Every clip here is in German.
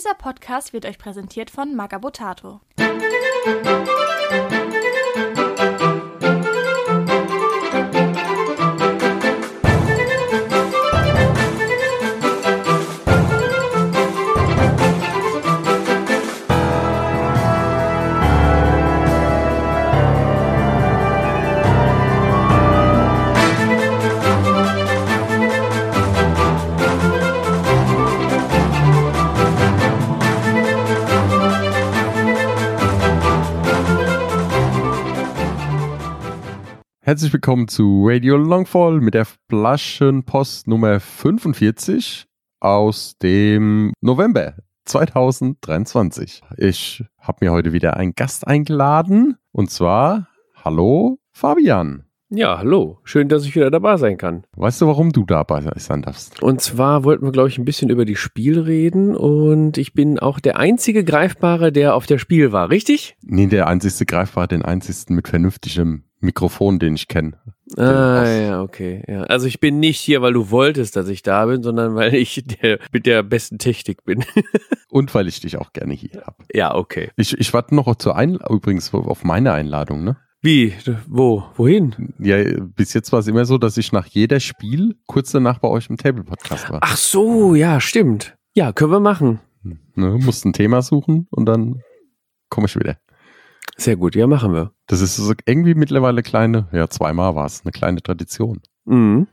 Dieser Podcast wird euch präsentiert von Magabotato. Herzlich willkommen zu Radio Longfall mit der Flaschenpost Nummer 45 aus dem November 2023. Ich habe mir heute wieder einen Gast eingeladen und zwar, hallo Fabian. Ja, hallo. Schön, dass ich wieder dabei sein kann. Weißt du, warum du dabei sein darfst? Und zwar wollten wir, glaube ich, ein bisschen über die Spiel reden und ich bin auch der einzige Greifbare, der auf der Spiel war, richtig? Nee, der einzige Greifbare, den einzigen mit vernünftigem Mikrofon, den ich kenne. Ah, ja, okay. Ja. Also ich bin nicht hier, weil du wolltest, dass ich da bin, sondern weil ich der, mit der besten Technik bin. Und weil ich dich auch gerne hier habe. Ja, okay. Ich, ich warte noch zur Einladung, übrigens auf meine Einladung, ne? Wie? Wo? Wohin? Ja, bis jetzt war es immer so, dass ich nach jeder Spiel kurz danach bei euch im Table-Podcast war. Ach so, ja, stimmt. Ja, können wir machen. Ne, musst ein Thema suchen und dann komme ich wieder. Sehr gut, ja, machen wir. Das ist so irgendwie mittlerweile kleine, ja, zweimal war es, eine kleine Tradition. Mhm.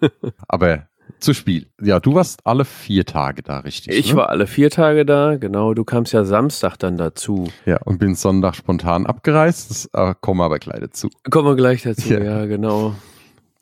Aber zu Spiel. Ja, du warst alle vier Tage da, richtig? Ich ne? war alle vier Tage da, genau. Du kamst ja Samstag dann dazu. Ja, und bin Sonntag spontan abgereist. Das äh, kommen wir aber gleich dazu. Kommen wir gleich dazu, Ja. ja, genau.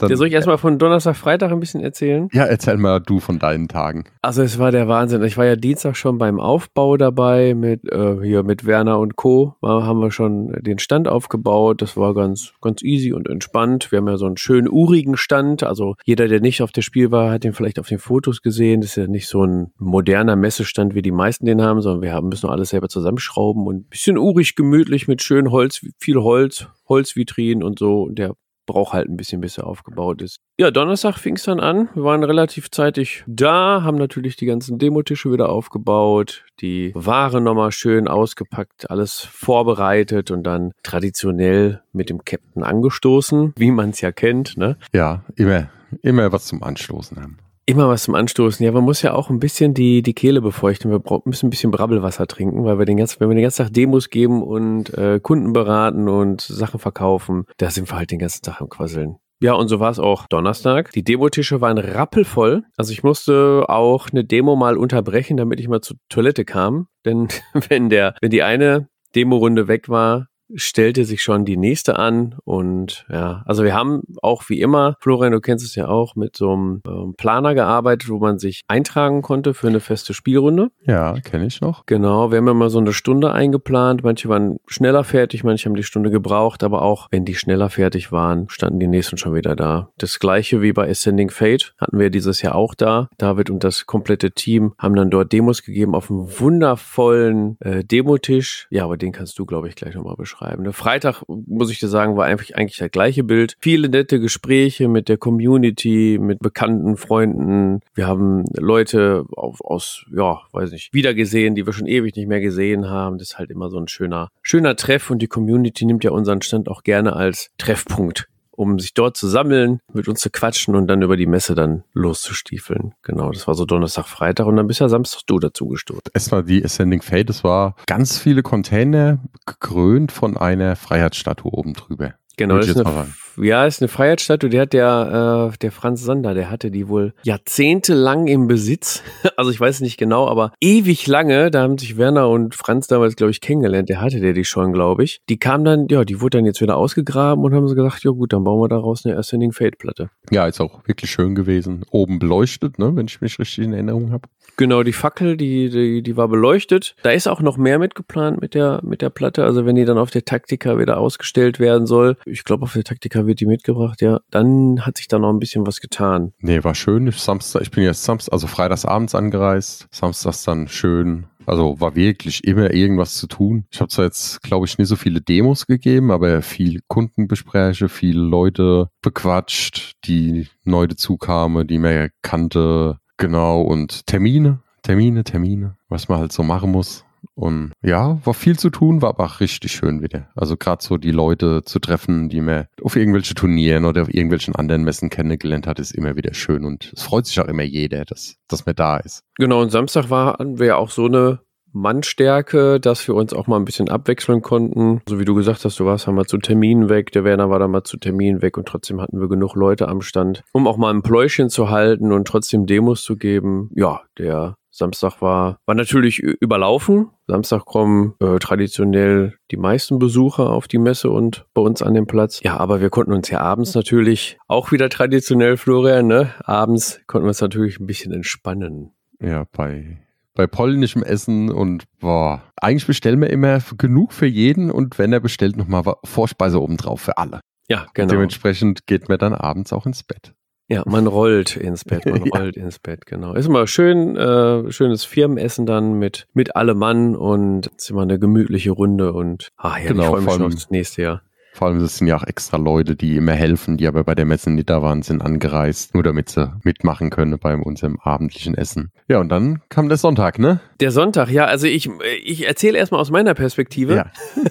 Dann, Ja, soll ich erstmal von Donnerstag, Freitag ein bisschen erzählen? ja, erzähl mal du von deinen Tagen. Also es war der Wahnsinn. Ich war ja Dienstag schon beim Aufbau dabei mit äh, hier mit Werner und Co. Da haben wir schon den Stand aufgebaut. Das war ganz ganz easy und entspannt. Wir haben ja so einen schönen urigen Stand. Also jeder, der nicht auf der Spiel war, hat den vielleicht auf den Fotos gesehen. Das ist ja nicht so ein moderner Messestand, wie die meisten den haben, sondern wir haben müssen alles selber zusammenschrauben und ein bisschen urig gemütlich mit schön Holz, viel Holz, Holzvitrinen und so. Und der braucht halt ein bisschen, bis er aufgebaut ist. Ja, Donnerstag fing es dann an. Wir waren relativ zeitig da, haben natürlich die ganzen Demotische wieder aufgebaut, die Ware nochmal schön ausgepackt, alles vorbereitet und dann traditionell mit dem Captain angestoßen, wie man es ja kennt. Ne? Ja, immer, immer was zum Anstoßen haben. Immer was zum Anstoßen. Ja, man muss ja auch ein bisschen die, die Kehle befeuchten. Wir müssen ein bisschen Brabbelwasser trinken, weil wir den ganzen, wenn wir den ganzen Tag Demos geben und äh, Kunden beraten und Sachen verkaufen, da sind wir halt den ganzen Tag am Quasseln. Ja, und so war es auch Donnerstag. Die Demotische waren rappelvoll. Also ich musste auch eine Demo mal unterbrechen, damit ich mal zur Toilette kam. Denn wenn der, wenn die eine Demo-Runde weg war, stellte sich schon die nächste an und ja, also wir haben auch wie immer, Florian, du kennst es ja auch, mit so einem ähm, Planer gearbeitet, wo man sich eintragen konnte für eine feste Spielrunde. Ja, kenne ich noch. Genau, wir haben immer so eine Stunde eingeplant. Manche waren schneller fertig, manche haben die Stunde gebraucht, aber auch wenn die schneller fertig waren, standen die nächsten schon wieder da. Das gleiche wie bei Ascending Fate hatten wir dieses Jahr auch da. David und das komplette Team haben dann dort Demos gegeben auf einem wundervollen äh, Demotisch. Ja, aber den kannst du, glaube ich, gleich nochmal beschreiben. Ne? Freitag, muss ich dir sagen, war einfach eigentlich das gleiche Bild. Viele nette Gespräche mit der Community, mit bekannten Freunden. Wir haben Leute auf, aus, ja, weiß nicht, wiedergesehen, die wir schon ewig nicht mehr gesehen haben. Das ist halt immer so ein schöner, schöner Treff und die Community nimmt ja unseren Stand auch gerne als Treffpunkt um sich dort zu sammeln, mit uns zu quatschen und dann über die Messe dann loszustiefeln. Genau, das war so Donnerstag, Freitag und dann bist ja Samstag du dazu gestoßen. Erstmal die Ascending Fate, das war ganz viele Container gekrönt von einer Freiheitsstatue oben drüber. Genau, das ist eine, ja, ist eine Freiheitsstatue, die hat der, äh, der Franz Sander, der hatte die wohl jahrzehntelang im Besitz. Also ich weiß nicht genau, aber ewig lange, da haben sich Werner und Franz damals, glaube ich, kennengelernt, der hatte der die schon, glaube ich. Die kam dann, ja, die wurde dann jetzt wieder ausgegraben und haben sie gesagt, ja gut, dann bauen wir daraus eine Ascending Fate Platte. Ja, ist auch wirklich schön gewesen. Oben beleuchtet, ne, wenn ich mich richtig in Erinnerung habe. Genau, die Fackel, die, die, die war beleuchtet. Da ist auch noch mehr mitgeplant mit der, mit der Platte. Also wenn die dann auf der Taktika wieder ausgestellt werden soll, ich glaube, auf der Taktika wird die mitgebracht, ja, dann hat sich da noch ein bisschen was getan. Nee, war schön. Samstag, ich bin jetzt Samstag, also freitagsabends angereist. Samstags dann schön. Also war wirklich immer irgendwas zu tun. Ich habe zwar jetzt, glaube ich, nicht so viele Demos gegeben, aber viel Kundengespräche, viele Leute bequatscht, die neu dazukamen, die mehr kannte. Genau, und Termine. Termine, Termine, was man halt so machen muss. Und ja, war viel zu tun, war aber auch richtig schön wieder. Also gerade so die Leute zu treffen, die man auf irgendwelche Turnieren oder auf irgendwelchen anderen Messen kennengelernt hat, ist immer wieder schön. Und es freut sich auch immer jeder, dass, dass man da ist. Genau, und Samstag waren wir auch so eine Mannstärke, dass wir uns auch mal ein bisschen abwechseln konnten. So wie du gesagt hast, du warst einmal zu Terminen weg, der Werner war dann mal zu Terminen weg und trotzdem hatten wir genug Leute am Stand, um auch mal ein Pläuschen zu halten und trotzdem Demos zu geben. Ja, der Samstag war, war natürlich überlaufen. Samstag kommen äh, traditionell die meisten Besucher auf die Messe und bei uns an den Platz. Ja, aber wir konnten uns ja abends natürlich auch wieder traditionell, Florian, ne? Abends konnten wir uns natürlich ein bisschen entspannen. Ja, bei bei polnischem Essen und boah, eigentlich bestellen wir immer genug für jeden und wenn er bestellt, nochmal Vorspeise obendrauf für alle. Ja, genau. Dementsprechend geht man dann abends auch ins Bett. Ja, man rollt ins Bett, man ja. rollt ins Bett, genau. Ist immer schön, äh, schönes Firmenessen dann mit, mit allem Mann und ist immer eine gemütliche Runde und ach ja, genau, ich freue mich schon aufs nächste Jahr. Vor allem, das sind ja auch extra Leute, die immer helfen, die aber bei der Messe nicht da waren, sind angereist, nur damit sie mitmachen können bei unserem abendlichen Essen. Ja, und dann kam der Sonntag, ne? Der Sonntag, ja, also ich, ich erzähle erstmal aus meiner Perspektive, ja.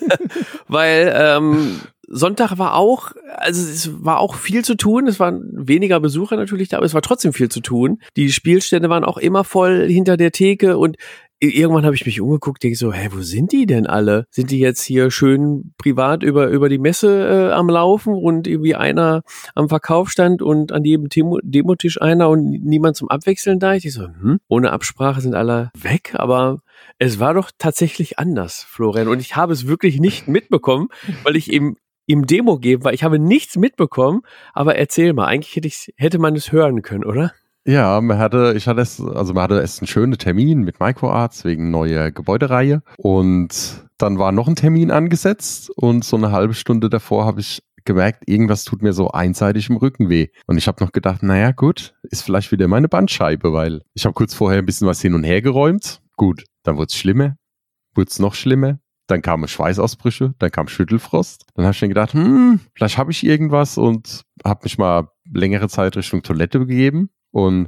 weil ähm, Sonntag war auch, also es war auch viel zu tun. Es waren weniger Besucher natürlich da, aber es war trotzdem viel zu tun. Die Spielstände waren auch immer voll hinter der Theke und irgendwann habe ich mich umgeguckt, denke so, hä, wo sind die denn alle? Sind die jetzt hier schön privat über, über die Messe äh, am Laufen und irgendwie einer am Verkaufsstand und an jedem Demo Demotisch einer und niemand zum Abwechseln da? Ich so, hm, ohne Absprache sind alle weg, aber es war doch tatsächlich anders, Florian. Und ich habe es wirklich nicht mitbekommen, weil ich eben im Demo geben war. Ich habe nichts mitbekommen, aber erzähl mal, eigentlich hätte, hätte man es hören können, oder? Ja, man hatte, ich hatte es, also man hatte erst einen schönen Termin mit Microarts wegen neuer Gebäudereihe und dann war noch ein Termin angesetzt und so eine halbe Stunde davor habe ich gemerkt, irgendwas tut mir so einseitig im Rücken weh. Und ich habe noch gedacht, naja gut, ist vielleicht wieder meine Bandscheibe, weil ich habe kurz vorher ein bisschen was hin und her geräumt. Gut, dann wurde es schlimmer, wurde es noch schlimmer. Dann kamen Schweißausbrüche, dann kam Schüttelfrost. Dann habe ich mir gedacht, hm, vielleicht habe ich irgendwas und habe mich mal längere Zeit Richtung Toilette begeben und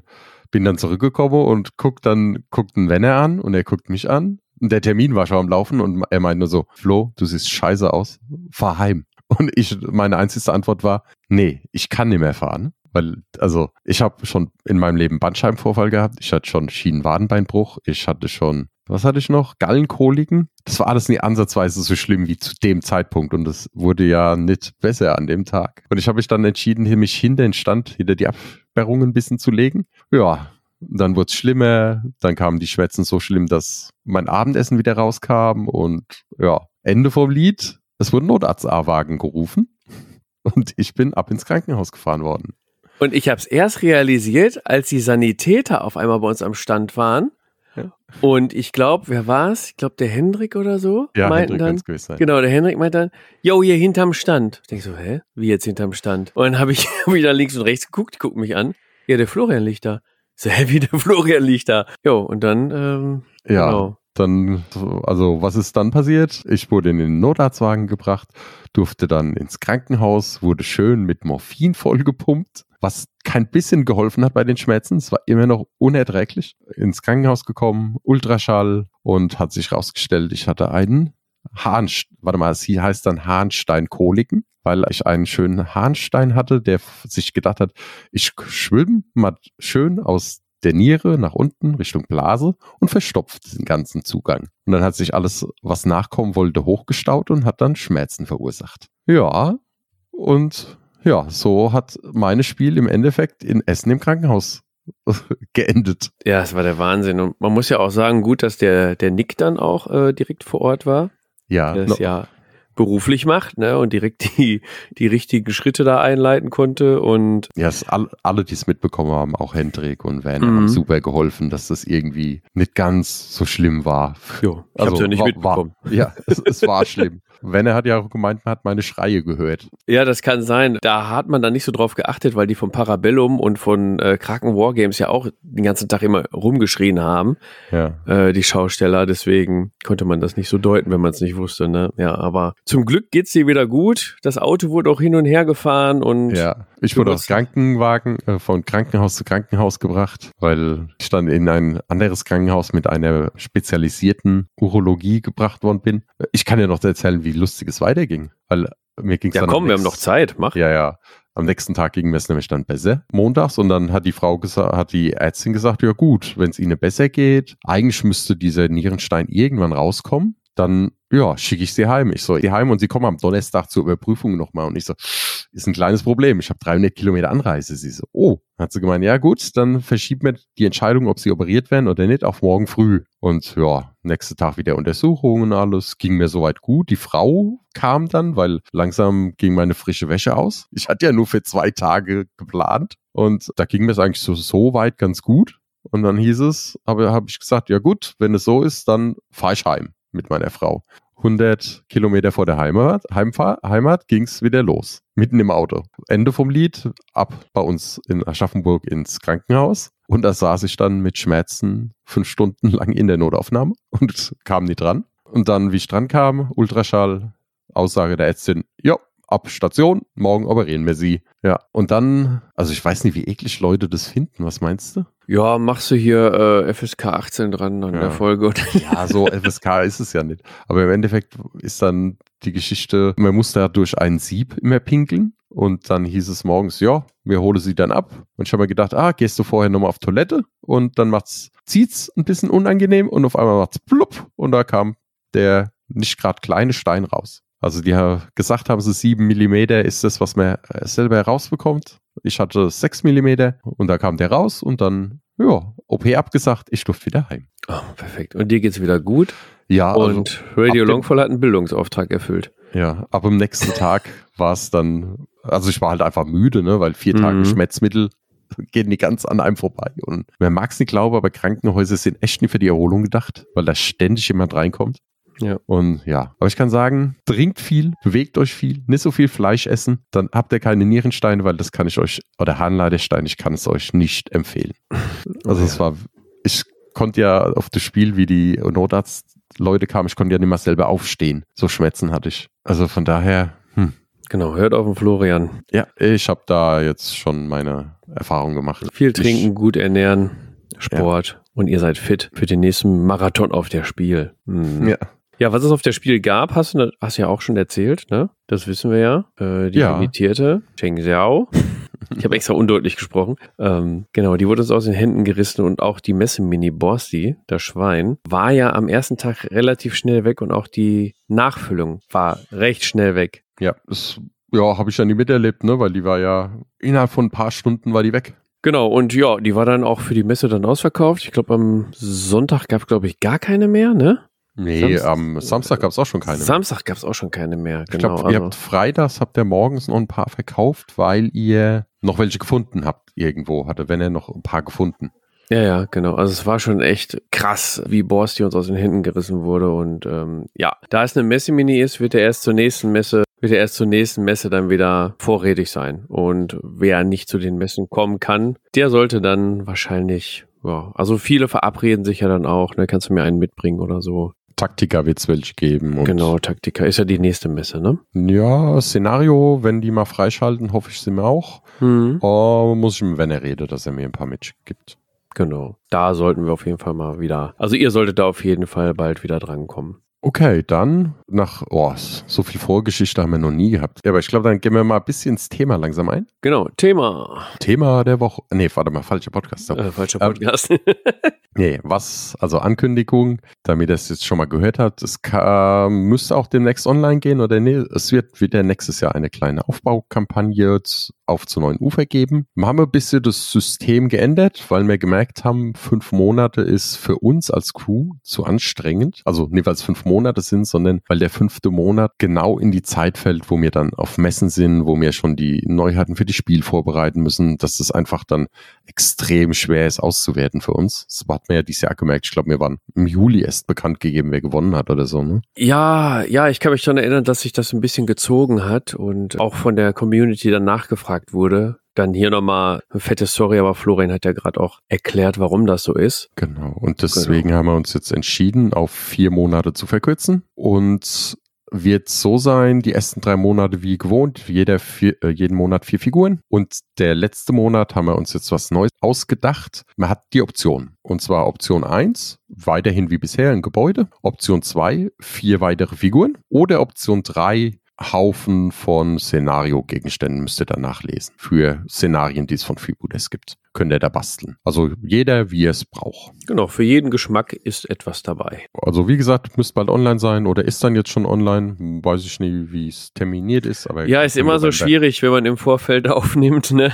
bin dann zurückgekommen und guck dann, guckt einen Wenner an und er guckt mich an. Und der Termin war schon am Laufen und er meint nur so, Flo, du siehst scheiße aus, fahr heim. Und ich, meine einzige Antwort war, nee, ich kann nicht mehr fahren. Weil, also, ich habe schon in meinem Leben Bandscheibenvorfall gehabt, ich hatte schon Schienenwadenbeinbruch, ich hatte schon, was hatte ich noch? Gallenkoliken. Das war alles nicht ansatzweise so schlimm wie zu dem Zeitpunkt und das wurde ja nicht besser an dem Tag. Und ich habe mich dann entschieden, mich hinter den Stand, hinter die Absperrungen ein bisschen zu legen. Ja, dann wurde es schlimmer, dann kamen die Schwätzen so schlimm, dass mein Abendessen wieder rauskam und ja, Ende vom Lied. Es wurde Notarzt-A-Wagen gerufen und ich bin ab ins Krankenhaus gefahren worden. Und ich habe es erst realisiert, als die Sanitäter auf einmal bei uns am Stand waren. Und ich glaube, wer war es? Ich glaube, der Hendrik oder so. Ja, meinten Hendrik dann, sein. Genau, der Hendrik meinte dann, yo, hier hinterm Stand. Ich denke so, hä? Wie jetzt hinterm Stand? Und dann habe ich wieder links und rechts geguckt, gucken mich an. Ja, der Florian liegt da. So, hä, wie der Florian liegt da. Jo, und dann, ähm, ja. Genau. Dann, also was ist dann passiert? Ich wurde in den Notarztwagen gebracht, durfte dann ins Krankenhaus, wurde schön mit Morphin vollgepumpt was kein bisschen geholfen hat bei den Schmerzen. Es war immer noch unerträglich. Ins Krankenhaus gekommen, Ultraschall und hat sich herausgestellt, ich hatte einen Hahn, warte mal, sie heißt dann Harnsteinkoliken, weil ich einen schönen Harnstein hatte, der sich gedacht hat, ich schwimme mal schön aus der Niere nach unten Richtung Blase und verstopft den ganzen Zugang. Und dann hat sich alles, was nachkommen wollte, hochgestaut und hat dann Schmerzen verursacht. Ja, und ja, so hat mein Spiel im Endeffekt in Essen im Krankenhaus geendet. Ja, es war der Wahnsinn. Und man muss ja auch sagen, gut, dass der, der Nick dann auch äh, direkt vor Ort war. Ja. Der es ja beruflich macht, ne, und direkt die, die richtigen Schritte da einleiten konnte und. Ja, es all, alle, die es mitbekommen haben, auch Hendrik und Werner, mhm. haben super geholfen, dass das irgendwie nicht ganz so schlimm war. Jo, ich also, hab's ja nicht war, mitbekommen. War, ja, es, es war schlimm. Werner hat ja auch gemeint, man hat meine Schreie gehört. Ja, das kann sein. Da hat man dann nicht so drauf geachtet, weil die von Parabellum und von äh, Kraken Wargames ja auch den ganzen Tag immer rumgeschrien haben. Ja. Äh, die Schausteller. Deswegen konnte man das nicht so deuten, wenn man es nicht wusste. Ne? Ja, aber zum Glück geht's dir wieder gut. Das Auto wurde auch hin und her gefahren und ja Ich wurde aus Krankenwagen, äh, von Krankenhaus zu Krankenhaus gebracht, weil ich dann in ein anderes Krankenhaus mit einer spezialisierten Urologie gebracht worden bin. Ich kann ja noch erzählen, wie lustig es weiterging, weil mir ging es Ja, komm, wir haben noch Zeit. Mach. Ja, ja. Am nächsten Tag ging mir es nämlich dann besser, montags, und dann hat die Frau gesagt, hat die Ärztin gesagt, ja gut, wenn es Ihnen besser geht, eigentlich müsste dieser Nierenstein irgendwann rauskommen, dann ja, schicke ich sie heim. Ich so, die heim und sie kommen am Donnerstag zur Überprüfung nochmal. Und ich so, ist ein kleines Problem. Ich habe 300 Kilometer Anreise. Sie so, oh. Hat sie gemeint, ja gut, dann verschiebt mir die Entscheidung, ob sie operiert werden oder nicht, auf morgen früh. Und ja, nächste Tag wieder Untersuchungen und alles. Ging mir soweit gut. Die Frau kam dann, weil langsam ging meine frische Wäsche aus. Ich hatte ja nur für zwei Tage geplant. Und da ging mir es eigentlich so, so weit ganz gut. Und dann hieß es, aber habe ich gesagt, ja gut, wenn es so ist, dann fahre ich heim mit meiner Frau. 100 Kilometer vor der Heimat, Heimfahr, Heimat ging es wieder los. Mitten im Auto. Ende vom Lied, ab bei uns in Aschaffenburg ins Krankenhaus. Und da saß ich dann mit Schmerzen fünf Stunden lang in der Notaufnahme und kam nie dran. Und dann, wie ich dran kam, Ultraschall, Aussage der Ärztin, ja, ab Station, morgen operieren wir sie. Ja, und dann, also ich weiß nicht, wie eklig Leute das finden. Was meinst du? Ja, machst du hier äh, FSK 18 dran an Ja. der Folge? Oder? Ja, so FSK ist es ja nicht. Aber im Endeffekt ist dann die Geschichte, man muss da durch ein Sieb immer pinkeln. Und dann hieß es morgens, ja, wir holen sie dann ab. Und ich habe mir gedacht, ah, gehst du vorher nochmal auf Toilette? Und dann macht's, zieht's ein bisschen unangenehm und auf einmal macht's plupp. Und da kam der nicht gerade kleine Stein raus. Also die haben gesagt haben, sie sieben Millimeter ist das, was man äh, selber herausbekommt. Ich hatte sechs Millimeter und da kam der raus und dann, ja, OP abgesagt, ich durfte wieder heim. Oh, perfekt. Und dir geht's wieder gut. Ja, also- Und Radio ab dem- Longfall hat einen Bildungsauftrag erfüllt. Ja, aber am nächsten Tag war es dann, also ich war halt einfach müde, ne, weil vier Tage Mhm. Schmerzmittel gehen nicht ganz an einem vorbei. Und man mag es nicht glauben, aber Krankenhäuser sind echt nicht für die Erholung gedacht, weil da ständig jemand reinkommt. Ja. Und ja, aber ich kann sagen, trinkt viel, bewegt euch viel, nicht so viel Fleisch essen, dann habt ihr keine Nierensteine, weil das kann ich euch, oder Harnleitersteine, ich kann es euch nicht empfehlen. Also Oh es war, ich konnte ja auf das Spiel, wie die Notarztleute kamen, ich konnte ja nicht mal selber aufstehen. So Schmerzen hatte ich. Also von daher, hm. Genau, hört auf den Florian. ja, ich habe da jetzt schon meine Erfahrung gemacht. Viel trinken, gut ernähren, Sport und ihr seid fit für den nächsten Marathon auf der Spiel. Hm. Ich, ja. Ja, was es auf der Spiel gab, hast du hast ja auch schon erzählt, ne? Das wissen wir ja. Äh, die Ja. limitierte Cheng Xiao. Ich habe extra undeutlich gesprochen. Ähm, genau, die wurde uns aus den Händen gerissen und auch die Messe-Mini Borsti, das Schwein, war ja am ersten Tag relativ schnell weg und auch die Nachfüllung war recht schnell weg. Ja, das ja, habe ich ja nie miterlebt, ne, weil die war ja innerhalb von ein paar Stunden war die weg. Genau, und ja, die war dann auch für die Messe dann ausverkauft. Ich glaube, am Sonntag gab es, glaube ich, gar keine mehr, ne? Nee, Samstag- am Samstag gab es auch schon keine. mehr. Samstag gab es auch schon keine mehr. Ich Genau. glaube, ihr also, habt freitags habt ihr morgens noch ein paar verkauft, weil ihr noch welche gefunden habt irgendwo, hatte, wenn er noch ein paar gefunden. ja, ja, genau. Also es war schon echt krass, wie Borsti uns aus den Händen gerissen wurde. Und ähm, ja, da es eine Messe-Mini ist, wird er erst zur nächsten Messe, wird er erst zur nächsten Messe dann wieder vorrätig sein. Und wer nicht zu den Messen kommen kann, der sollte dann wahrscheinlich, ja, also viele verabreden sich ja dann auch, ne, kannst du mir einen mitbringen oder so. Taktika wird es welche geben. Genau, Taktika ist ja die nächste Messe, ne? Ja, Szenario, wenn die mal freischalten, hoffe ich sie mir auch. Mhm. Oh, muss ich mit Werner reden, dass er mir ein paar mitgibt. Genau. Da sollten wir auf jeden Fall mal wieder. Also ihr solltet da auf jeden Fall bald wieder drankommen. Okay, dann nach, oh, so viel Vorgeschichte haben wir noch nie gehabt. Ja, aber ich glaube, dann gehen wir mal ein bisschen ins Thema langsam ein. Genau, Thema. Thema der Woche. Nee, warte mal, falscher Podcast. Äh, falscher Ähm, Podcast. Nee, was, also Ankündigung, damit ihr es jetzt schon mal gehört habt, es kann, müsste auch demnächst online gehen oder nee, es wird wieder nächstes Jahr eine kleine Aufbaukampagne auf zu neuen Ufer geben. Wir haben ein bisschen das System geändert, weil wir gemerkt haben, fünf Monate ist für uns als Crew zu anstrengend. Also nicht, weil es fünf Monate sind, sondern weil der fünfte Monat genau in die Zeit fällt, wo wir dann auf Messen sind, wo wir schon die Neuheiten für die Spiel vorbereiten müssen, dass das einfach dann extrem schwer ist auszuwerten für uns. Das hat man ja dieses Jahr gemerkt. Ich glaube, wir waren im Juli erst bekannt gegeben, wer gewonnen hat oder so. Ne? ja, ja, ich kann mich daran erinnern, dass sich das ein bisschen gezogen hat und auch von der Community dann nachgefragt wurde. Dann hier nochmal eine fette Story, aber Florian hat ja gerade auch erklärt, warum das so ist. Genau. Und deswegen haben wir uns jetzt entschieden, auf vier Monate zu verkürzen. Und wird so sein, die ersten drei Monate wie gewohnt, jeder vier, äh, jeden Monat vier Figuren. Und der letzte Monat haben wir uns jetzt was Neues ausgedacht. Man hat die Option. Und zwar Option 1, weiterhin wie bisher ein Gebäude. Option 2, vier weitere Figuren. Oder Option 3, Haufen von Szenario-Gegenständen müsst ihr dann nachlesen. Für Szenarien, die es von Freebooters gibt. Könnt ihr da basteln. Also jeder, wie er es braucht. Genau, für jeden Geschmack ist etwas dabei. Also wie gesagt, müsste bald online sein oder ist dann jetzt schon online. Weiß ich nicht, wie es terminiert ist. Aber ja, ist immer so schwierig, wenn man im Vorfeld aufnimmt. Ne?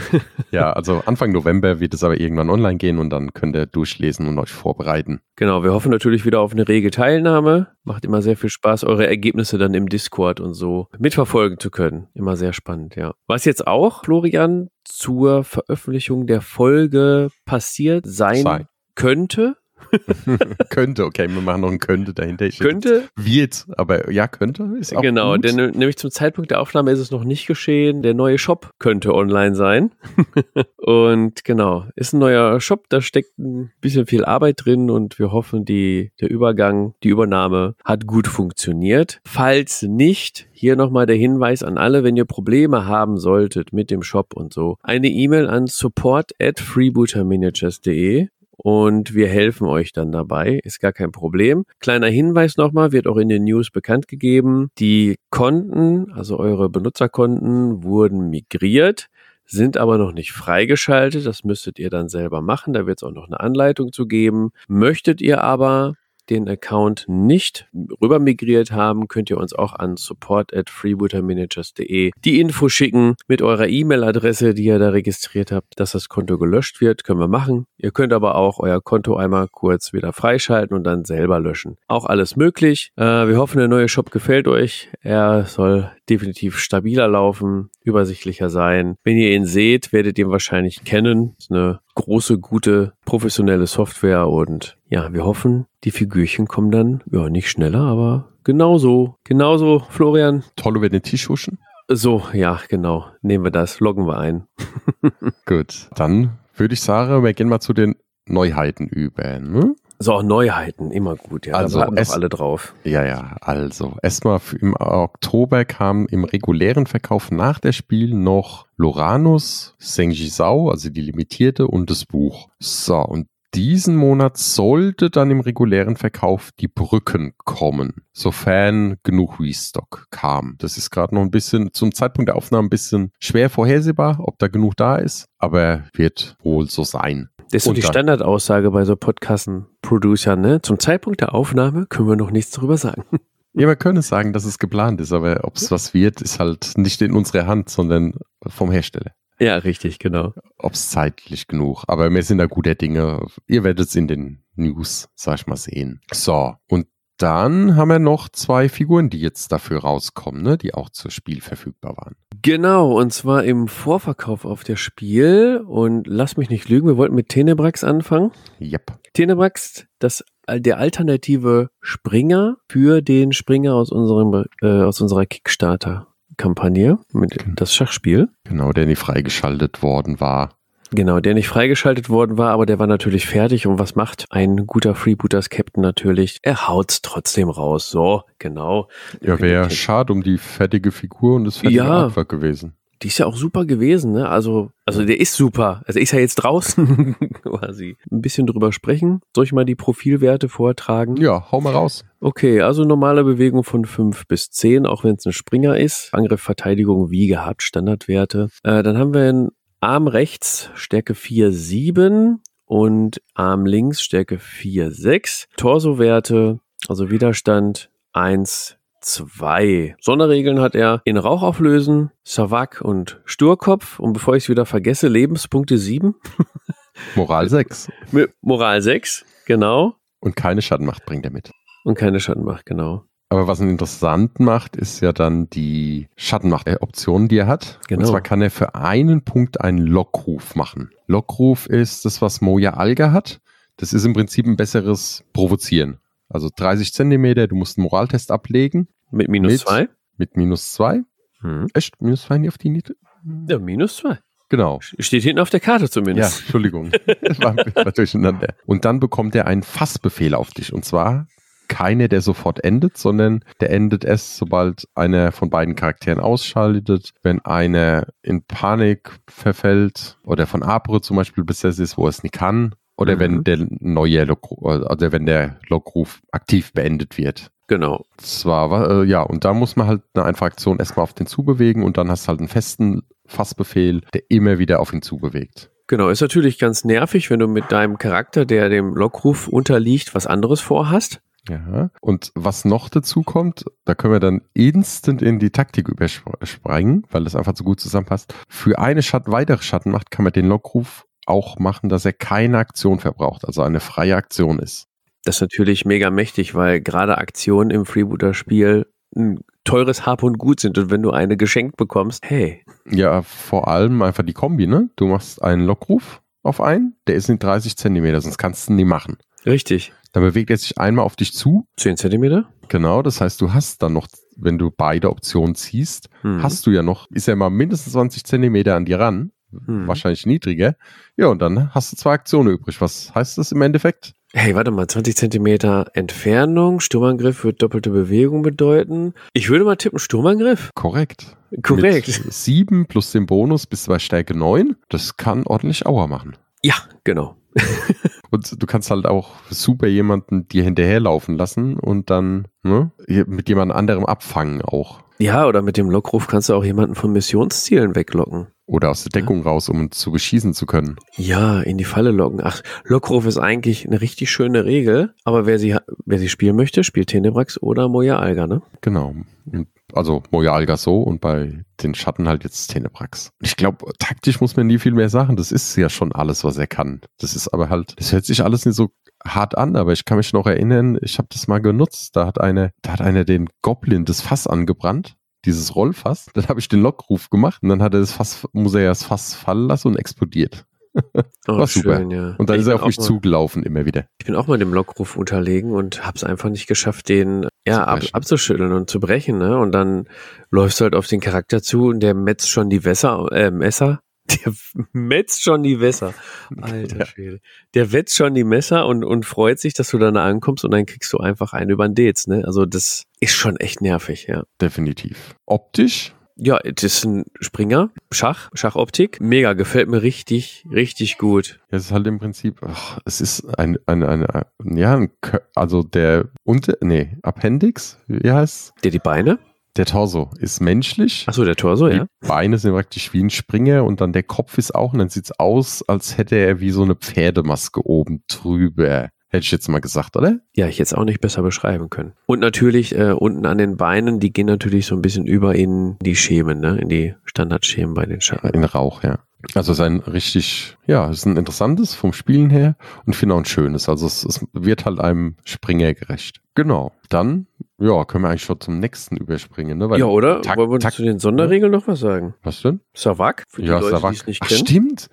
Ja, also Anfang November wird es aber irgendwann online gehen und dann könnt ihr durchlesen und euch vorbereiten. Genau, wir hoffen natürlich wieder auf eine rege Teilnahme. Macht immer sehr viel Spaß, eure Ergebnisse dann im Discord und so mitverfolgen zu können. Immer sehr spannend, ja. Was jetzt auch, Florian, zur Veröffentlichung der Folge passiert sein Sei. könnte. könnte, okay, wir machen noch ein könnte dahinter. Ich Könnte. Wird, aber ja, könnte ist auch Genau, gut. denn nämlich zum Zeitpunkt der Aufnahme ist es noch nicht geschehen. Der neue Shop könnte online sein. und genau, ist ein neuer Shop, da steckt ein bisschen viel Arbeit drin und wir hoffen, die, der Übergang, die Übernahme hat gut funktioniert. Falls nicht, hier nochmal der Hinweis an alle, wenn ihr Probleme haben solltet mit dem Shop und so, eine E-Mail an support at freebootermanagers.de und wir helfen euch dann dabei. Ist gar kein Problem. Kleiner Hinweis nochmal, wird auch in den News bekannt gegeben. Die Konten, also eure Benutzerkonten, wurden migriert sind aber noch nicht freigeschaltet. Das müsstet ihr dann selber machen. Da wird es auch noch eine Anleitung zu geben. Möchtet ihr aber den Account nicht rüber migriert haben, könnt ihr uns auch an support at freebootermanagers.de die Info schicken mit eurer E-Mail-Adresse, die ihr da registriert habt, dass das Konto gelöscht wird. Können wir machen. Ihr könnt aber auch euer Konto einmal kurz wieder freischalten und dann selber löschen. Auch alles möglich. Äh, wir hoffen, der neue Shop gefällt euch. Er soll definitiv stabiler laufen, übersichtlicher sein. Wenn ihr ihn seht, werdet ihr ihn wahrscheinlich kennen. Das ist eine große, gute, professionelle Software und ja, wir hoffen, die Figürchen kommen dann, ja, nicht schneller, aber genauso, genauso, Florian. Toll über den Tisch huschen. So, ja, genau. Nehmen wir das, loggen wir ein. Gut, dann würde ich sagen, wir gehen mal zu den Neuheiten über. Ne? So, auch Neuheiten, immer gut, ja. Also da bleiben es- alle drauf. Ja, ja, also erstmal im Oktober kam im regulären Verkauf nach der Spiel noch Loranus, Sengjisao, also die limitierte und das Buch. So, und diesen Monat sollte dann im regulären Verkauf die Brücken kommen, sofern genug Restock kam. Das ist gerade noch ein bisschen, zum Zeitpunkt der Aufnahme ein bisschen schwer vorhersehbar, ob da genug da ist, aber wird wohl so sein. Das ist so die Standardaussage bei so Podcasten-Producern, ne? Zum Zeitpunkt der Aufnahme können wir noch nichts drüber sagen. Ja, wir können sagen, dass es geplant ist, aber ob es was wird, ist halt nicht in unserer Hand, sondern vom Hersteller. Ja, richtig, genau. Ob es zeitlich genug. Aber wir sind da guter Dinge. Ihr werdet es in den News, sag ich mal, sehen. So, und dann haben wir noch zwei Figuren, die jetzt dafür rauskommen, ne? die auch zur Spiel verfügbar waren. Genau, und zwar im Vorverkauf auf der Spiel. Und lass mich nicht lügen, wir wollten mit Tenebrax anfangen. Yep. Tenebrax, das der alternative Springer für den Springer aus unserem äh, aus unserer Kickstarter Kampagne mit das Schachspiel. Genau, der nicht freigeschaltet worden war. Genau, der nicht freigeschaltet worden war, aber der war natürlich fertig. Und was macht ein guter Freebooters Captain natürlich? Er haut's trotzdem raus. So, genau. Ja, wäre schade um die fertige Figur und das fertige Ja. Artwork gewesen. Die ist ja auch super gewesen, ne? Also, also der ist super. Also ist ja jetzt draußen quasi. Ein bisschen drüber sprechen. Soll ich mal die Profilwerte vortragen? Ja, hau mal raus. Okay, also normale Bewegung von 5 bis 10, auch wenn es ein Springer ist. Angriff, Verteidigung, wie gehabt, Standardwerte. Äh, dann haben wir einen Arm rechts, Stärke 4, 7 und Arm links, Stärke 4, 6. Torsowerte, also Widerstand 1, 2. Sonderregeln hat er in Rauch auflösen, Savak und Sturkopf. Und bevor ich es wieder vergesse, Lebenspunkte 7. Moral 6. Mit Moral 6, genau. Und keine Schattenmacht bringt er mit. Und keine Schattenmacht, genau. Aber was ihn interessant macht, ist ja dann die Schattenmacht-Option, die er hat. Genau. Und zwar kann er für einen Punkt einen Lockruf machen. Lockruf ist das, was Moja Alga hat. Das ist im Prinzip ein besseres Provozieren. Also 30 Zentimeter, du musst einen Moraltest ablegen Mit minus Mit- 2. mit minus zwei. Hm. Echt? Minus zwei nie auf die Niete? Ja, minus 2. Genau. Steht hinten auf der Karte Ja, zumindest. Entschuldigung. Das war, war durcheinander. Und dann bekommt er einen Fassbefehl auf dich. Und zwar keine, der sofort endet, sondern der endet erst, sobald einer von beiden Charakteren ausschaltet, wenn einer in Panik verfällt oder von Abre zum Beispiel besessen ist, wo er es nicht kann, oder Mhm. wenn der neue Lockruf, also wenn der Lockruf aktiv beendet wird. Genau. Zwar, wa- äh, ja, und da muss man halt eine einfache Aktion erstmal auf den zubewegen und dann hast du halt einen festen Fassbefehl, der immer wieder auf ihn zubewegt. Genau, ist natürlich ganz nervig, wenn du mit deinem Charakter, der dem Lockruf unterliegt, was anderes vorhast. Ja. Und was noch dazu kommt, da können wir dann instant in die Taktik überspringen, weil das einfach so gut zusammenpasst. Für eine Schatten, weitere Schattenmacht kann man den Lockruf auch machen, dass er keine Aktion verbraucht, also eine freie Aktion ist. Das ist natürlich mega mächtig, weil gerade Aktionen im Freebooter-Spiel ein teures Hab und Gut sind. Und wenn du eine geschenkt bekommst, hey, Ja, vor allem einfach die Kombi, ne? Du machst einen Lockruf auf einen, der ist nicht 30 Zentimeter, sonst kannst du ihn nie machen. Richtig, Dann bewegt er sich einmal auf dich zu. 10 Zentimeter? Genau, das heißt, du hast dann noch, wenn du beide Optionen ziehst, Hm. hast du ja noch, ist er mal mindestens 20 Zentimeter an dir ran, Hm. wahrscheinlich niedriger. Ja, und dann hast du zwei Aktionen übrig. Was heißt das im Endeffekt? Hey, warte mal, 20 Zentimeter Entfernung, Sturmangriff wird doppelte Bewegung bedeuten. Ich würde mal tippen, Sturmangriff. Korrekt. Korrekt. Mit 7 plus dem Bonus bis bei Stärke 9. Das kann ordentlich Aua machen. Ja, genau. Und du kannst halt auch super jemanden dir hinterherlaufen lassen und dann ne, mit jemand anderem abfangen auch. Ja, oder mit dem Lockruf kannst du auch jemanden von Missionszielen weglocken. Oder aus der Deckung raus, um zu beschießen zu können. Ja, in die Falle locken. Ach, Lockruf ist eigentlich eine richtig schöne Regel, aber wer sie, wer sie spielen möchte, spielt Tenebrax oder Moja Alga, ne? Genau. Also Moja Alga so und bei den Schatten halt jetzt Tenebrax. Ich glaube, taktisch muss man nie viel mehr sagen. Das ist ja schon alles, was er kann. Das ist aber halt, das hört sich alles nicht so hart an, aber ich kann mich noch erinnern, ich habe das mal genutzt. Da hat eine, da hat einer den Goblin das Fass angebrannt. Dieses Rollfass. Dann habe ich den Lockruf gemacht und dann hat er das Fass, muss er ja das Fass fallen lassen und explodiert. Oh, War super. schön, ja. Und dann Ich ist er auf mich mal- zugelaufen, immer wieder. Ich bin auch mal dem Lockruf unterlegen und hab's einfach nicht geschafft, den ja, ab, abzuschütteln und zu brechen, ne? Und dann läufst du halt auf den Charakter zu und der metzt schon die Wässer, äh, Messer. Der metzt schon die Wässer. Alter Ja. Schwede. Der wetzt schon die Messer und, und freut sich, dass du dann da ankommst und dann kriegst du einfach einen über den Dez, ne? Also das ist schon echt nervig, ja. Definitiv. Optisch Ja, das ist ein Springer, Schach, Schachoptik. Mega, gefällt mir richtig, richtig gut. Ja, es ist halt im Prinzip, ach, es ist ein, ein, ein, ein ja, ein, also der unter, nee, Appendix, wie heißt Der die Beine? Der Torso ist menschlich. Achso, der Torso, ja. Die Beine sind praktisch wie ein Springer und dann der Kopf ist auch und dann sieht's aus, als hätte er wie so eine Pferdemaske oben drüber. Hätte ich jetzt mal gesagt, oder? Ja, ich jetzt auch nicht besser beschreiben können. Und natürlich äh, unten an den Beinen, die gehen natürlich so ein bisschen über in die Schemen, ne? In die Standardschemen bei den Schatten. In Rauch, ja. Also es ist ein richtig, ja, es ist ein interessantes vom Spielen her und finde auch ein schönes. Also es, es wird halt einem Springer gerecht. Genau. Dann, ja, können wir eigentlich schon zum nächsten überspringen, ne? Weil Ja, oder? Tak- Wollen wir Tak- zu den Sonderregeln noch was sagen? Was denn? Savak? Für die ja, Leute, Savak. nicht Ach, kennen. stimmt.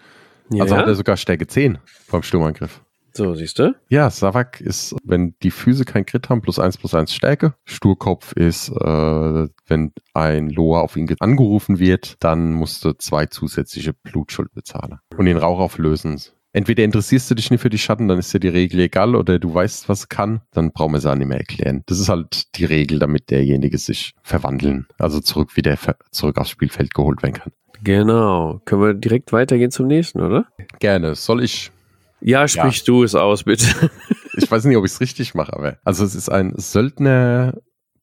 Ja, Also hat er sogar Stärke 10 beim Sturmangriff. So, siehst du? Ja, Savak ist, wenn die Füße kein Crit haben, plus eins plus eins Stärke. Sturkopf ist, äh, wenn ein Loa auf ihn ge- angerufen wird, dann musst du zwei zusätzliche Blutschuld bezahlen und den Rauch auflösen. Entweder interessierst du dich nicht für die Schatten, dann ist dir die Regel egal, oder du weißt, was kann, dann brauchen wir es auch nicht mehr erklären. Das ist halt die Regel, damit derjenige sich verwandeln, also zurück wieder zurück aufs Spielfeld geholt werden kann. Genau. Können wir direkt weitergehen zum nächsten, oder? Gerne. Soll ich Ja, sprich du es aus, bitte. ich weiß nicht, ob ich es richtig mache, aber also es ist ein Söldner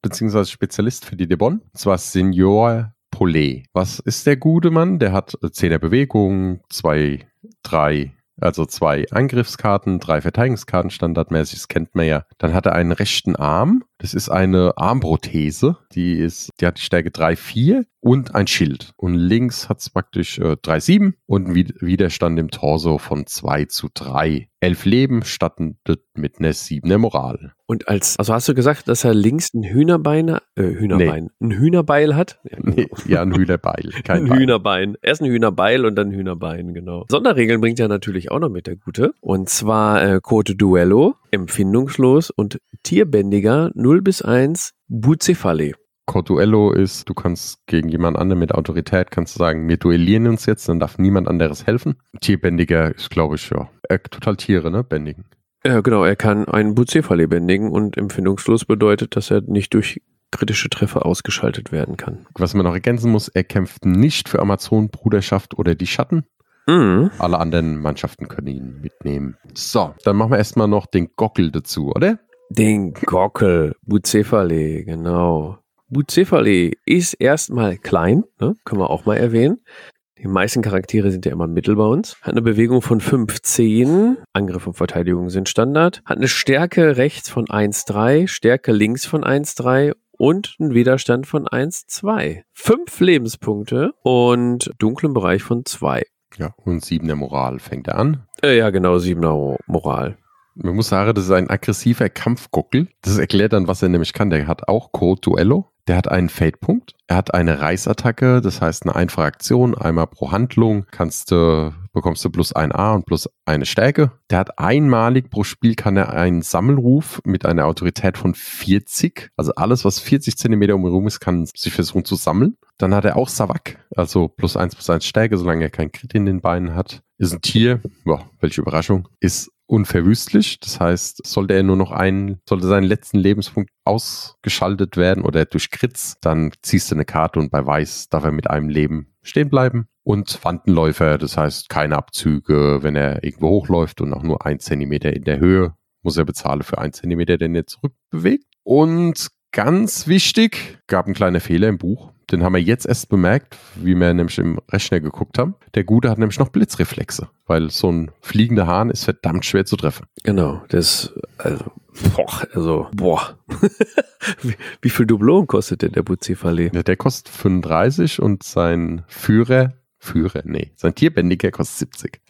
beziehungsweise Spezialist für die Debon, und zwar Senior Paulet. Was ist der gute Mann? Der hat äh, 10er Bewegung, zwei, drei, also zwei Angriffskarten, drei Verteidigungskarten standardmäßig, das kennt man ja. Dann hat er einen rechten Arm, das ist eine Armprothese, die ist, die hat die Stärke 3, 4 und ein Schild. Und links hat es praktisch äh, 3, 7 und einen Widerstand im Torso von 2 zu 3. Elf Leben stattet mit einer 7er Moral. Und als, also hast du gesagt, dass er links ein Hühnerbein, äh, Hühnerbein, ein Hühnerbeil hat? Ja, genau. Nee, ja, ein Hühnerbeil, kein ein Beil. Hühnerbein. Erst ein Hühnerbeil und dann ein Hühnerbein, genau. Sonderregeln bringt er natürlich auch noch mit der Gute. Und zwar äh, Code Duello, empfindungslos und tierbändiger 0 bis 1 Bucephale. Corduello ist, du kannst gegen jemand anderen mit Autorität, kannst du sagen, wir duellieren uns jetzt, dann darf niemand anderes helfen. Tierbändiger ist, glaube ich, ja, äh, total Tiere, ne, bändigen. Ja, genau. Er kann einen Bucephal lebendigen und empfindungslos bedeutet, dass er nicht durch kritische Treffer ausgeschaltet werden kann. Was man noch ergänzen muss, er kämpft nicht für Amazon-Bruderschaft oder die Schatten. Mhm. Alle anderen Mannschaften können ihn mitnehmen. So, dann machen wir erstmal noch den Gockel dazu, oder? Den Gockel, Bucephale, genau. Bucephale ist erstmal klein, ne? können wir auch mal erwähnen. Die meisten Charaktere sind ja immer mittel bei uns. Hat eine Bewegung von 15. Angriff und Verteidigung sind Standard. Hat eine Stärke rechts von 1,3, Stärke links von 1,3 und einen Widerstand von 1,2. Fünf Lebenspunkte und dunklen Bereich von 2. Ja, und siebener Moral fängt er an. Äh, ja, genau, siebener Moral. Man muss sagen, das ist ein aggressiver Kampfgockel. Das erklärt dann, was er nämlich kann. Der hat auch Code Duello. Der hat einen Fade-Punkt. Er hat eine Reißattacke, das heißt eine einfache Aktion, einmal pro Handlung kannst du, bekommst du plus ein A und plus eine Stärke. Der hat einmalig pro Spiel kann er einen Sammelruf mit einer Autorität von 40. Also alles, was 40 Zentimeter um ihn herum ist, kann sich versuchen zu sammeln. Dann hat er auch Savak, also plus eins plus eins Stärke, solange er kein Crit in den Beinen hat. Ist ein Tier, boah, welche Überraschung, ist unverwüstlich. Das heißt, sollte er nur noch einen, sollte seinen letzten Lebenspunkt ausgeschaltet werden oder durch Kritz, dann ziehst du eine Karte und bei Weiß darf er mit einem Leben stehen bleiben. Und Wandenläufer, das heißt keine Abzüge, wenn er irgendwo hochläuft und auch nur ein Zentimeter in der Höhe, muss er bezahlen für einen Zentimeter, den er zurückbewegt. Und ganz wichtig, gab ein kleiner Fehler im Buch. Den haben wir jetzt erst bemerkt, wie wir nämlich im Rechner geguckt haben. Der Gute hat nämlich noch Blitzreflexe, weil so ein fliegender Hahn ist verdammt schwer zu treffen. Genau, das, also, boah, also, boah. wie, wie viel Doublon kostet denn der Bucephale? Ja, der kostet 35 und sein Führer, Führer, nee, sein Tierbändiger kostet 70.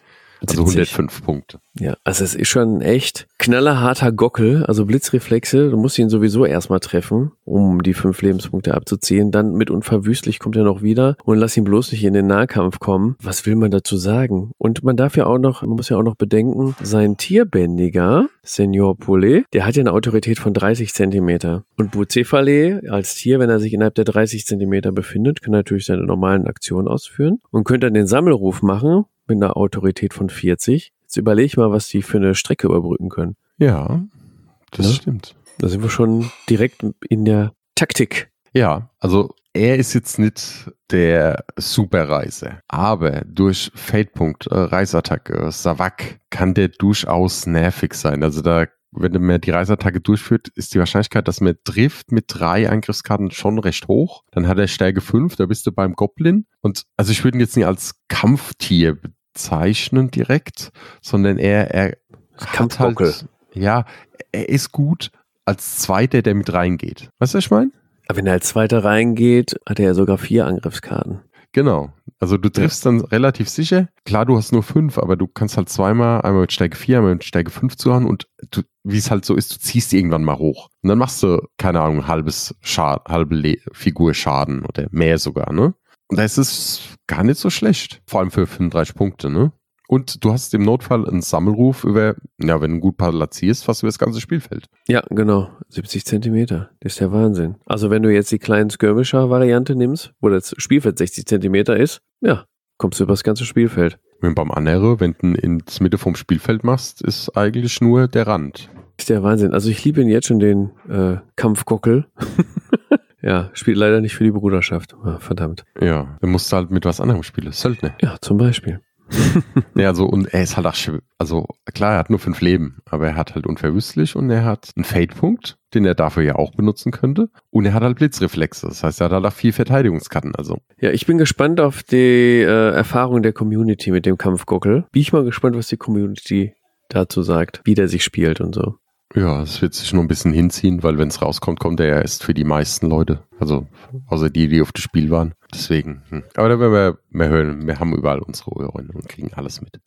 Also 70. 105 Punkte. Ja, also es ist schon ein echt knallerharter Gockel, also Blitzreflexe, du musst ihn sowieso erstmal treffen, um die fünf Lebenspunkte abzuziehen. Dann mit unverwüstlich kommt er noch wieder und lass ihn bloß nicht in den Nahkampf kommen. Was will man dazu sagen? Und man darf ja auch noch, man muss ja auch noch bedenken, sein Tierbändiger, Senior Poulet, der hat ja eine Autorität von 30 Zentimeter. Und Bucephale als Tier, wenn er sich innerhalb der 30 Zentimeter befindet, kann natürlich seine normalen Aktionen ausführen und könnte dann den Sammelruf machen mit einer Autorität von 40. Jetzt überlege ich mal, was die für eine Strecke überbrücken können. Ja, das Ne? stimmt. Da sind wir schon direkt in der Taktik. Ja, also er ist jetzt nicht der Superreiser, aber durch Fadepunkt, äh, Reisattacke, Savak kann der durchaus nervig sein. Also da, wenn man die Reisattacke durchführt, ist die Wahrscheinlichkeit, dass man trifft mit drei Angriffskarten schon recht hoch. Dann hat er Stärke 5, da bist du beim Goblin. Und also ich würde ihn jetzt nicht als Kampftier bezeichnen direkt, sondern er, er hat halt, ja, er ist gut als Zweiter, der mit reingeht. Weißt du, was ich meine? Aber wenn er als Zweiter reingeht, hat er ja sogar vier Angriffskarten. Genau. Also du triffst dann relativ sicher. Klar, du hast nur fünf, aber du kannst halt zweimal, einmal mit Stärke 4, einmal mit Stärke 5 zuhauen und wie es halt so ist, du ziehst die irgendwann mal hoch. Und dann machst du, keine Ahnung, halbes Schaden, halbe Le Figur Schaden oder mehr sogar, ne? Und da ist es gar nicht so schlecht. Vor allem für 35 Punkte, ne? Und du hast im Notfall einen Sammelruf über, ja, wenn du gut platzierst, fast über das ganze Spielfeld. Ja, genau. 70 Zentimeter. Das ist der Wahnsinn. Also wenn du jetzt die kleinen Skirmisher-Variante nimmst, wo das Spielfeld 60 Zentimeter ist, ja, kommst du über das ganze Spielfeld. Wenn beim anderen, wenn du ihn ins Mitte vom Spielfeld machst, ist eigentlich nur der Rand. Das ist der Wahnsinn. Also ich liebe ihn jetzt schon, den äh, Kampfgockel. ja, spielt leider nicht für die Bruderschaft. Ah, verdammt. Ja, dann musst du halt mit was anderem spielen. Söldner. Ja, zum Beispiel. Ja, also und er ist halt auch, also klar, er hat nur fünf Leben, aber er hat halt unverwüstlich und er hat einen Fade-Punkt, den er dafür ja auch benutzen könnte. Und er hat halt Blitzreflexe, das heißt, er hat halt auch vier Verteidigungskarten. Also Ja, ich bin gespannt auf die äh, Erfahrung der Community mit dem Kampfgockel. Bin ich mal gespannt, was die Community dazu sagt, wie der sich spielt und so. Ja, es wird sich noch ein bisschen hinziehen, weil wenn es rauskommt, kommt er ja erst für die meisten Leute. Also außer die, die auf das Spiel waren. Deswegen. Hm. Aber da werden wir mehr hören. Wir haben überall unsere Ohren und kriegen alles mit.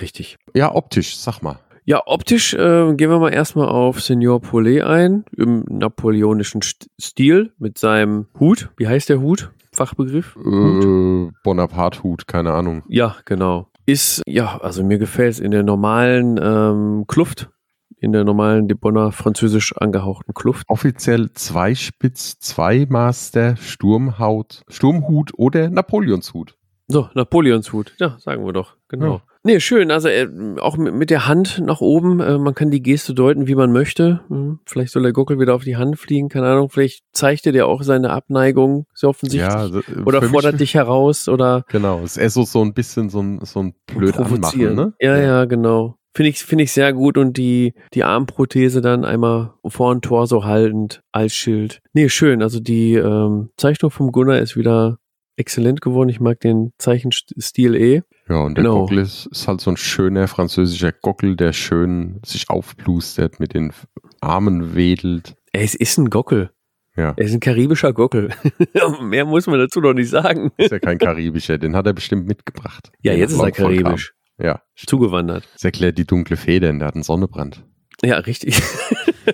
Richtig. Ja, optisch, sag mal. Ja, optisch äh, gehen wir mal erstmal auf Senior Paulet ein, im napoleonischen St Stil mit seinem Hut. Wie heißt der Hut? Fachbegriff? Hut? Äh, Bonaparte-Hut, keine Ahnung. Ja, genau. Ist, ja, also mir gefällt es in der normalen ähm, Kluft, in der normalen De Bonner französisch angehauchten Kluft. Offiziell Zweispitz, Zweimaster, Sturmhaut, Sturmhut oder Napoleonshut. So, Napoleonshut. Ja, sagen wir doch. Genau. Ja. Nee, schön. Also äh, auch mit, mit der Hand nach oben. Äh, man kann die Geste deuten, wie man möchte. Hm, vielleicht soll der Gockel wieder auf die Hand fliegen. Keine Ahnung. Vielleicht zeigt er dir auch seine Abneigung. Sehr offensichtlich. Ja, also, äh, oder fordert dich heraus. Oder Genau, es ist eher so, so ein bisschen so ein, so ein blöd anmachen, ne? Ja, ja, genau. Finde ich, finde ich sehr gut und die, die Armprothese dann einmal vor dem Tor so haltend als Schild. Nee, schön. Also die ähm, Zeichnung vom Gunnar ist wieder exzellent geworden. Ich mag den Zeichenstil eh. Ja, und der Genau. Gockel ist, ist halt so ein schöner französischer Gockel, der schön sich aufplustert, mit den Armen wedelt. Es ist ein Gockel. Ja, Er ist ein karibischer Gockel. Mehr muss man dazu noch nicht sagen. ist ja kein karibischer, den hat er bestimmt mitgebracht. Ja, Den jetzt ist er karibisch. Ja, Zugewandert. das erklärt die dunkle Feder, denn der hat einen Sonnenbrand. Ja, richtig.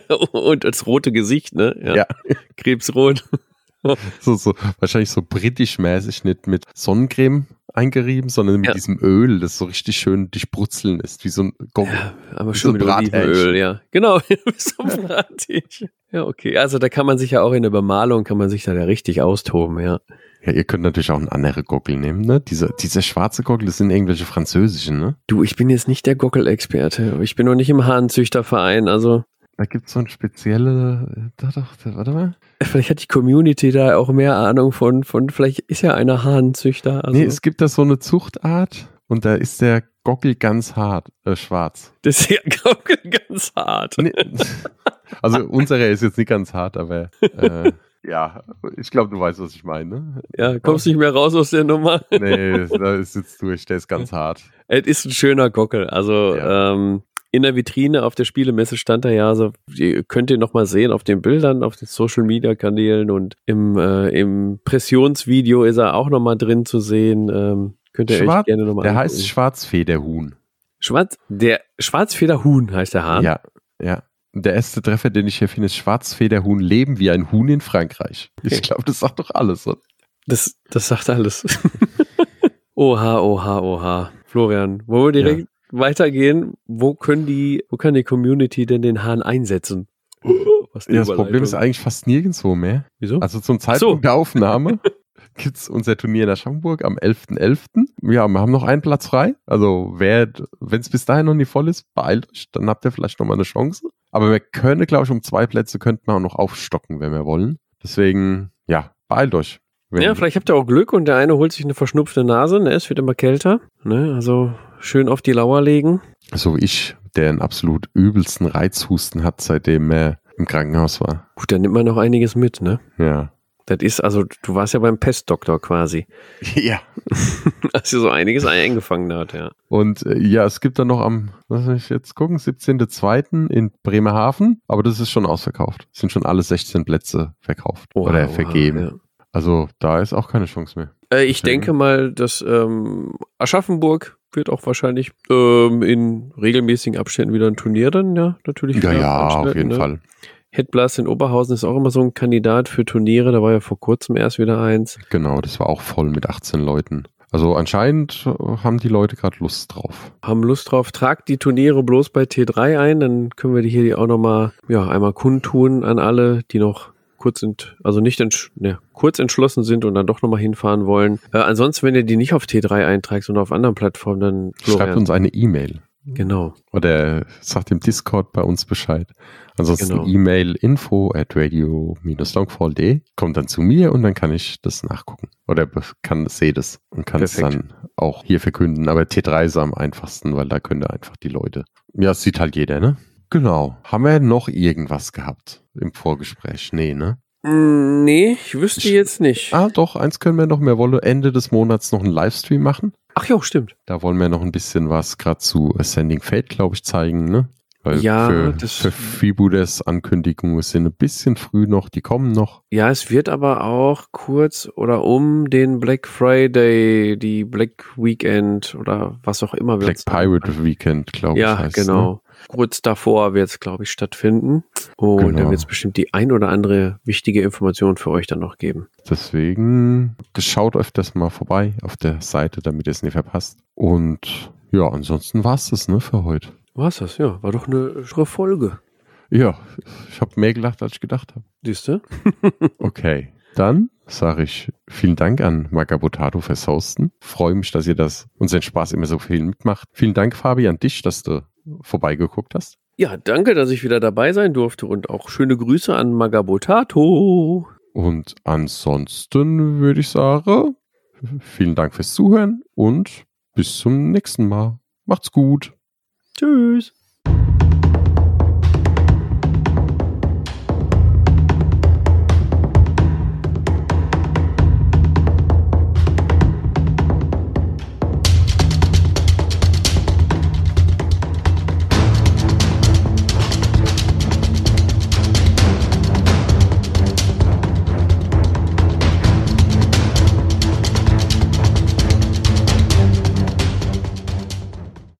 und das rote Gesicht, ne? Ja. Krebsrot. So, so, wahrscheinlich so britisch-mäßig, nicht mit Sonnencreme eingerieben, sondern mit Ja. diesem Öl, das so richtig schön durchbrutzeln ist, wie so ein Gockel. Ja, aber Wie schon so mit. Olivenöl, ja. Genau, so ein Brathähnchen. Ja, okay. Also da kann man sich ja auch in der Bemalung, kann man sich da ja richtig austoben, ja. Ja, ihr könnt natürlich auch einen anderen Gockel nehmen, ne? Dieser, dieser schwarze Gockel, das sind irgendwelche französischen, ne? Du, ich bin jetzt nicht der Gockel-Experte. Ich bin noch nicht im Hahnzüchterverein, also Da gibt's so ein spezielle, da doch, da, warte mal. vielleicht hat die Community da auch mehr Ahnung von, von vielleicht ist ja einer Hahnzüchter. Also nee, es gibt da so eine Zuchtart und da ist der Gockel ganz hart, äh, schwarz. das ist ja Gockel ganz hart. Nee, also unserer ist jetzt nicht ganz hart, aber äh, ja, ich glaube, du weißt, was ich meine. Ne? Ja, kommst nicht mehr raus aus der Nummer. Nee, da ist jetzt durch, der ist ganz hart. Es ist ein schöner Gockel. Also Ja. ähm, in der Vitrine auf der Spielemesse stand er ja, also ihr könnt ihr noch mal sehen auf den Bildern, auf den Social Media Kanälen und im äh, Impressionsvideo ist er auch noch mal drin zu sehen. Ähm, könnt ihr euch Schwarz- gerne noch mal Der heißt angucken. Schwarzfederhuhn. Schwarz, der Schwarzfederhuhn heißt der Hahn. Ja, ja. Der erste Treffer, den ich hier finde, ist Schwarzfederhuhn leben wie ein Huhn in Frankreich. Ich Okay. glaube, das sagt doch alles. Oder? Das, das sagt alles. oha, oha, oha. Florian, wollen wir direkt weitergehen? Wo können die, wo kann die Community denn den Hahn einsetzen? Was Ja, das Problem ist eigentlich fast nirgendwo mehr. Wieso? Also zum Zeitpunkt der Aufnahme gibt's unser Turnier in Aschaffenburg am 11.11. Ja, wir haben noch einen Platz frei. Also wer, wenn es bis dahin noch nicht voll ist, beeilt euch, dann habt ihr vielleicht noch mal eine Chance. Aber wir können, glaube ich, um zwei Plätze könnten wir auch noch aufstocken, wenn wir wollen. Deswegen, ja, beeilt euch. Ja, vielleicht habt ihr auch Glück und der eine holt sich eine verschnupfte Nase, ne? Es wird immer kälter. Ne? Also schön auf die Lauer legen. So wie ich, der einen absolut übelsten Reizhusten hat, seitdem er im Krankenhaus war. Gut, dann nimmt man noch einiges mit, ne? Ja. Das ist, also, du warst ja beim Pestdoktor quasi. Ja. Als ihr so einiges eingefangen hat, ja. Und äh, ja, es gibt dann noch am, was soll ich jetzt gucken, 17.02. in Bremerhaven, aber das ist schon ausverkauft. Es sind schon alle 16 Plätze verkauft Oha, oder oha, vergeben. ja. Also da ist auch keine Chance mehr. Äh, ich Deswegen. denke mal, dass ähm, Aschaffenburg wird auch wahrscheinlich ähm, in regelmäßigen Abständen wieder ein Turnier dann, ja, natürlich. Ja, ja, auf jeden ne? Fall. Headblast in Oberhausen ist auch immer so ein Kandidat für Turniere. Da war ja vor kurzem erst wieder eins. Genau, das war auch voll mit 18 Leuten. Also anscheinend äh, haben die Leute gerade Lust drauf. Haben Lust drauf. Tragt die Turniere bloß bei T3 ein, dann können wir die hier auch nochmal, ja, einmal kundtun an alle, die noch kurz sind, also nicht entsch ne, kurz entschlossen sind und dann doch nochmal hinfahren wollen. Äh, ansonsten, wenn ihr die nicht auf T3 eintragt, sondern auf anderen Plattformen, dann Schreibt Florian. uns eine E-Mail Genau. oder sagt im Discord bei uns Bescheid. Ansonsten Genau. E-Mail info at radio-longfall.de kommt dann zu mir und dann kann ich das nachgucken. Oder kann sehe das und kann es dann auch hier verkünden. Aber T3 ist am einfachsten, weil da können da einfach die Leute. Ja, das sieht halt jeder, ne? Genau. Haben wir noch irgendwas gehabt im Vorgespräch? Nee, ne? Mm, Nee, ich wüsste Ich- jetzt nicht. Ah, doch, eins können wir noch. Wir wollen Ende des Monats noch einen Livestream machen. Ach ja, stimmt. Da wollen wir noch ein bisschen was gerade zu Ascending Fate, glaube ich, zeigen, ne? Weil Ja, für, das- für Freebooters Ankündigungen sind ein bisschen früh noch, die kommen noch. Ja, es wird aber auch kurz oder um den Black Friday, die Black Weekend oder was auch immer Black. Pirate Weekend, glaube ich. Ja, heißt, genau. Kurz davor wird es, glaube ich, stattfinden. Und Genau. da wird es bestimmt die ein oder andere wichtige Information für euch dann noch geben. Deswegen schaut euch das mal vorbei auf der Seite, damit ihr es nicht verpasst. Und ja, ansonsten war's das, ne, für heute. Was das? Ja, war doch eine schöne Folge. Ja, ich habe mehr gelacht, als ich gedacht habe. Siehst du? Okay. Dann sage ich vielen Dank an Magabotato fürs Hosten. Freue mich, dass ihr das unseren Spaß immer so viel mitmacht. Vielen Dank, Fabi, an dich, dass du vorbeigeguckt hast. Ja, danke, dass ich wieder dabei sein durfte und auch schöne Grüße an Magabotato. Und ansonsten würde ich sagen, vielen Dank fürs Zuhören und bis zum nächsten Mal. Macht's gut. Tschüss.